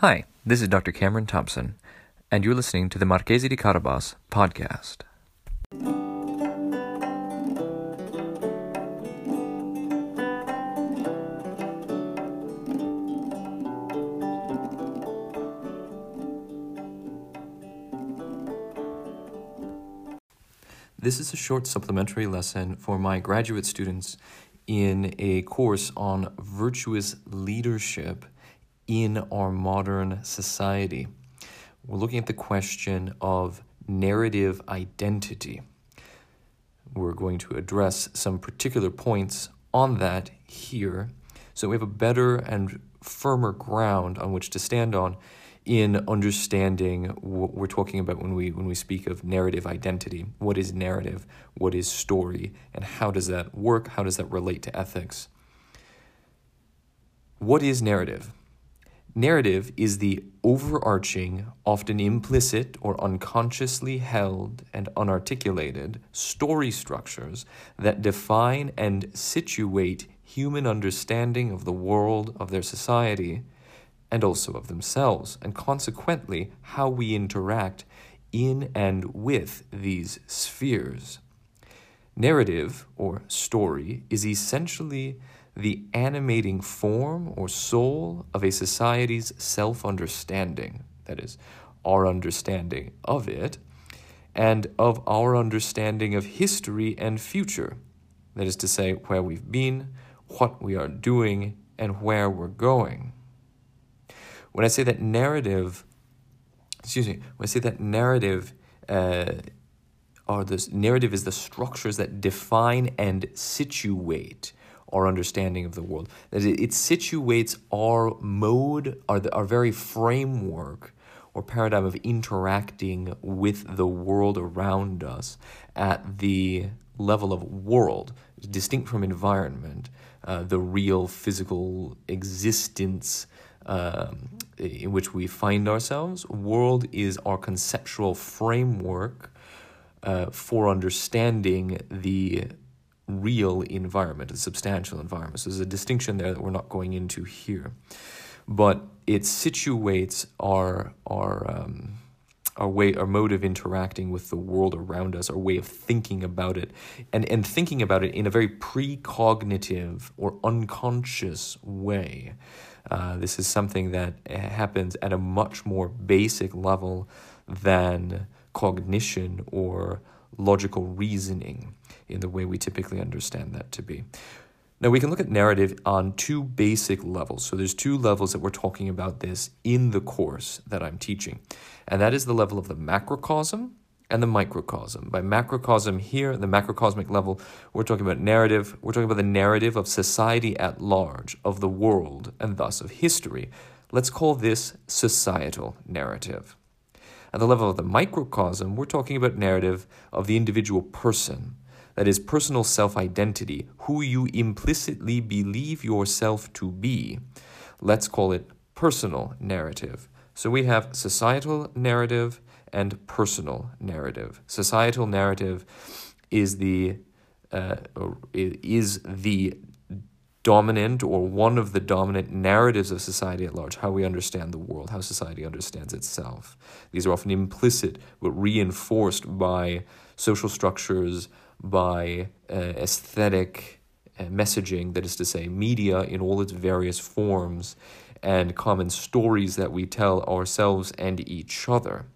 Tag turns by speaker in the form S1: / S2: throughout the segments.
S1: Hi, this is Dr. Cameron Thompson, and you're listening to the Marchese di Carabas podcast. This is a short supplementary lesson for my graduate students in a course on virtuous leadership in our modern society. We're looking at the question of narrative identity. We're going to address some particular points on that here so we have a better and firmer ground on which to stand on in understanding what we're talking about when we when we speak of narrative identity. What is narrative? What is story? And how does that work? How does that relate to ethics? What is narrative? Narrative is the overarching, often implicit or unconsciously held and unarticulated story structures that define and situate human understanding of the world, of their society, and also of themselves, and consequently how we interact in and with these spheres. Narrative, or story, is essentially the animating form or soul of a society's self understanding, that is, our understanding of it, and of our understanding of history and future, that is to say, where we've been, what we are doing, and where we're going. When I say that narrative, excuse me, when I say that narrative, uh, or this narrative is the structures that define and situate our understanding of the world. That it, it situates our mode, our, our very framework or paradigm of interacting with the world around us at the level of world, distinct from environment, uh, the real physical existence um, in which we find ourselves. World is our conceptual framework uh, for understanding the real environment, a substantial environment. So there's a distinction there that we're not going into here, but it situates our our um, our way, our mode of interacting with the world around us, our way of thinking about it, and and thinking about it in a very precognitive or unconscious way. Uh, this is something that happens at a much more basic level than cognition or logical reasoning in the way we typically understand that to be. Now we can look at narrative on two basic levels. So there's two levels that we're talking about this in the course that I'm teaching. And that is the level of the macrocosm and the microcosm. By macrocosm here, the macrocosmic level, we're talking about narrative, we're talking about the narrative of society at large, of the world, and thus of history. Let's call this societal narrative. At the level of the microcosm, we're talking about narrative of the individual person, that is, personal self identity, who you implicitly believe yourself to be. Let's call it personal narrative. So we have societal narrative and personal narrative. Societal narrative is the uh, is the dominant or one of the dominant narratives of society at large, how we understand the world, how society understands itself. These are often implicit but reinforced by social structures, by uh, aesthetic uh, messaging, that is to say, media in all its various forms, and common stories that we tell ourselves and each other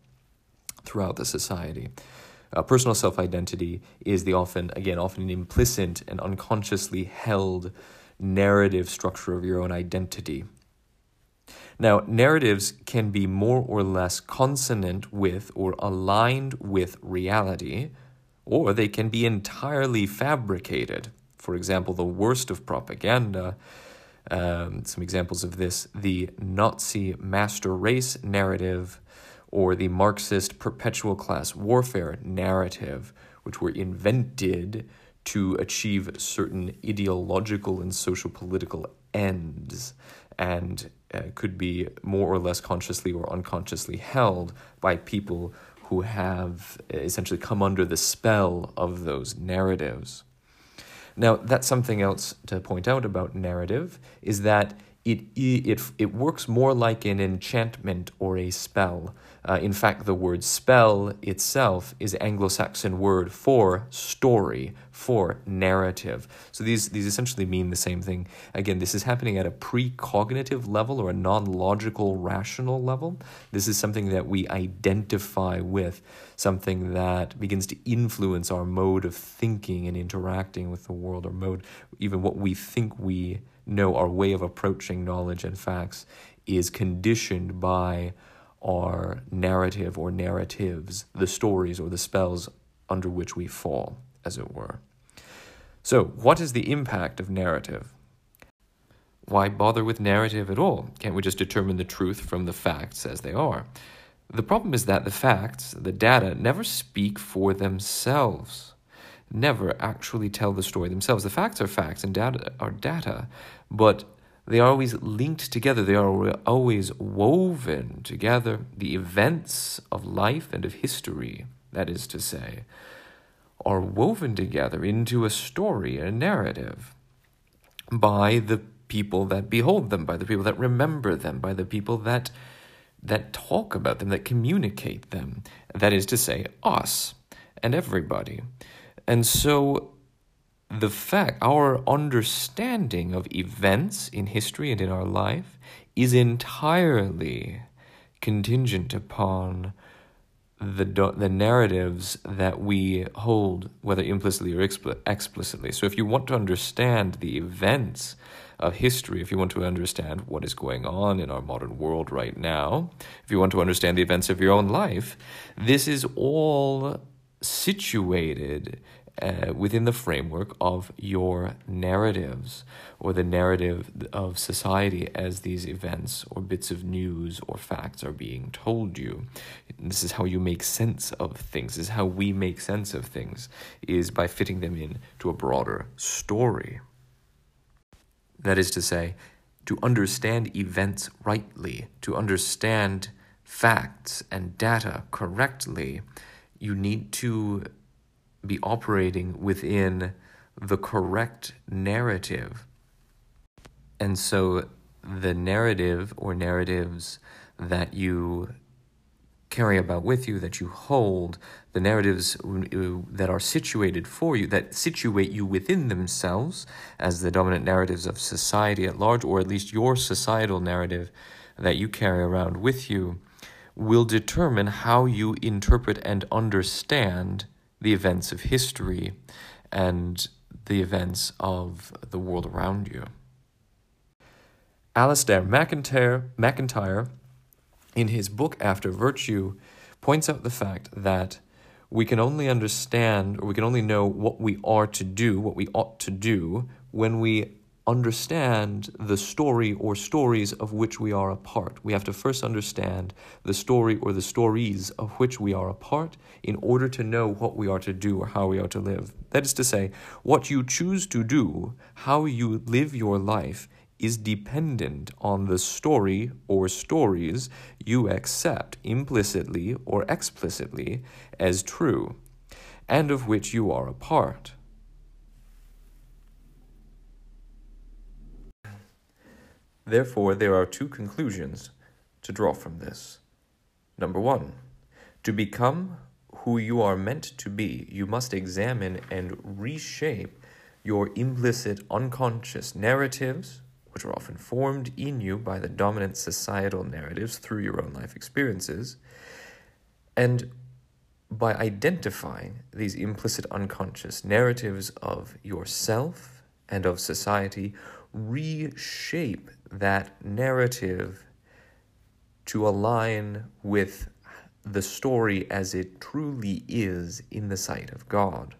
S1: throughout the society. Uh, personal self identity is the often, again, often an implicit and unconsciously held narrative structure of your own identity. Now, narratives can be more or less consonant with or aligned with reality, or they can be entirely fabricated. For example, the worst of propaganda, um, some examples of this the Nazi master race narrative or the Marxist perpetual class warfare narrative, which were invented to achieve certain ideological and social political ends and uh, could be more or less consciously or unconsciously held by people who have essentially come under the spell of those narratives. Now, that's something else to point out about narrative is that it, it, it works more like an enchantment or a spell. Uh, in fact, the word spell itself is Anglo Saxon word for story, for narrative. So these, these essentially mean the same thing. Again, this is happening at a precognitive level or a non logical, rational level. This is something that we identify with, something that begins to influence our mode of thinking and interacting with the world, or mode, even what we think we know, our way of approaching knowledge and facts is conditioned by our narrative or narratives, the stories or the spells under which we fall, as it were. So, what is the impact of narrative? Why bother with narrative at all? Can't we just determine the truth from the facts as they are? The problem is that the facts, the data, never speak for themselves, never actually tell the story themselves. The facts are facts and data are data, but they are always linked together, they are always woven together. The events of life and of history, that is to say, are woven together into a story, a narrative, by the people that behold them, by the people that remember them, by the people that that talk about them, that communicate them. That is to say, us and everybody. And so the fact, our understanding of events in history and in our life is entirely contingent upon the the narratives that we hold, whether implicitly or explicitly. So, if you want to understand the events of history, if you want to understand what is going on in our modern world right now, if you want to understand the events of your own life, this is all situated uh, within the framework of your narratives or the narrative of society as these events or bits of news or facts are being told you. This is how you make sense of things. This is how we make sense of things is by fitting them in to a broader story. That is to say, to understand events rightly, to understand facts and data correctly, you need to be operating within the correct narrative. And so the narrative or narratives that you carry about with you, that you hold, the narratives uh, that are situated for you, that situate you within themselves as the dominant narratives of society at large, or at least your societal narrative that you carry around with you, will determine how you interpret and understand the events of history and the events of the world around you. Alasdair MacIntyre, MacIntyre, in his book After Virtue, points out the fact that we can only understand or we can only know what we are to do, what we ought to do, when we understand the story or stories of which we are a part. We have to first understand the story or the stories of which we are a part in order to know what we are to do or how we are to live. That is to say, what you choose to do, how you live your life, is dependent on the story or stories you accept implicitly or explicitly as true, and of which you are a part. Therefore, there are two conclusions to draw from this. Number one, to become who you are meant to be, you must examine and reshape your implicit unconscious narratives, which are often formed in you by the dominant societal narratives through your own life experiences. And by identifying these implicit unconscious narratives of yourself and of society, reshape that narrative to align with the story as it truly is in the sight of God.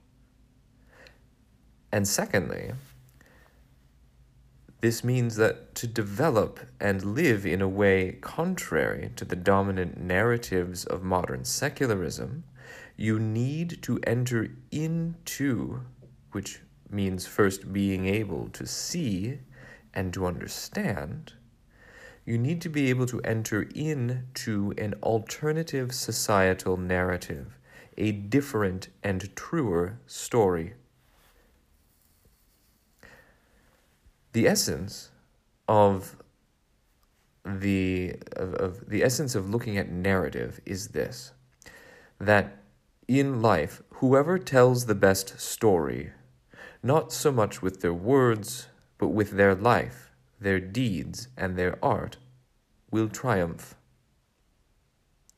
S1: And secondly, this means that to develop and live in a way contrary to the dominant narratives of modern secularism, you need to enter into, which means first being able to see and to understand, you need to be able to enter into an alternative societal narrative, a different and truer story. The essence of the of, of the essence of looking at narrative is this that in life whoever tells the best story not so much with their words but with their life their deeds and their art will triumph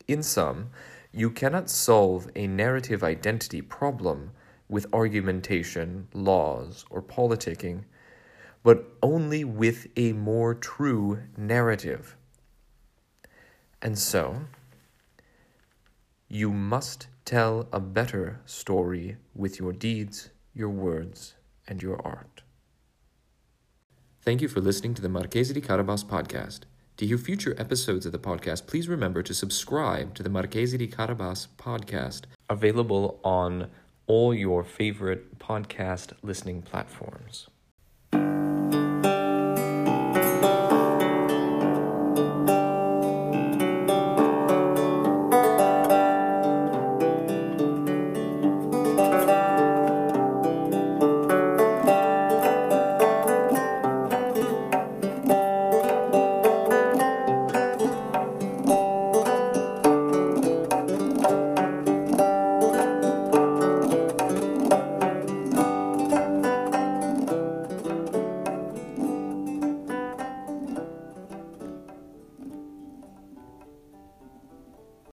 S1: in sum you cannot solve a narrative identity problem with argumentation laws or politicking but only with a more true narrative. And so, you must tell a better story with your deeds, your words, and your art. Thank you for listening to the Marchese di Carabas podcast. To hear future episodes of the podcast, please remember to subscribe to the Marchese di Carabas podcast, available on all your favorite podcast listening platforms.